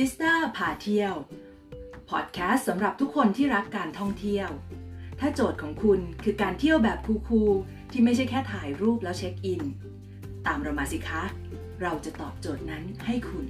ซิสเตอร์พาเที่ยว พอดแคสต์สำหรับทุกคนที่รักการท่องเที่ยว ถ้าโจทย์ของคุณคือการเที่ยวแบบ cool ๆที่ไม่ใช่แค่ถ่ายรูปแล้วเช็คอิน ตามเรามาสิคะ เราจะตอบโจทย์นั้นให้คุณ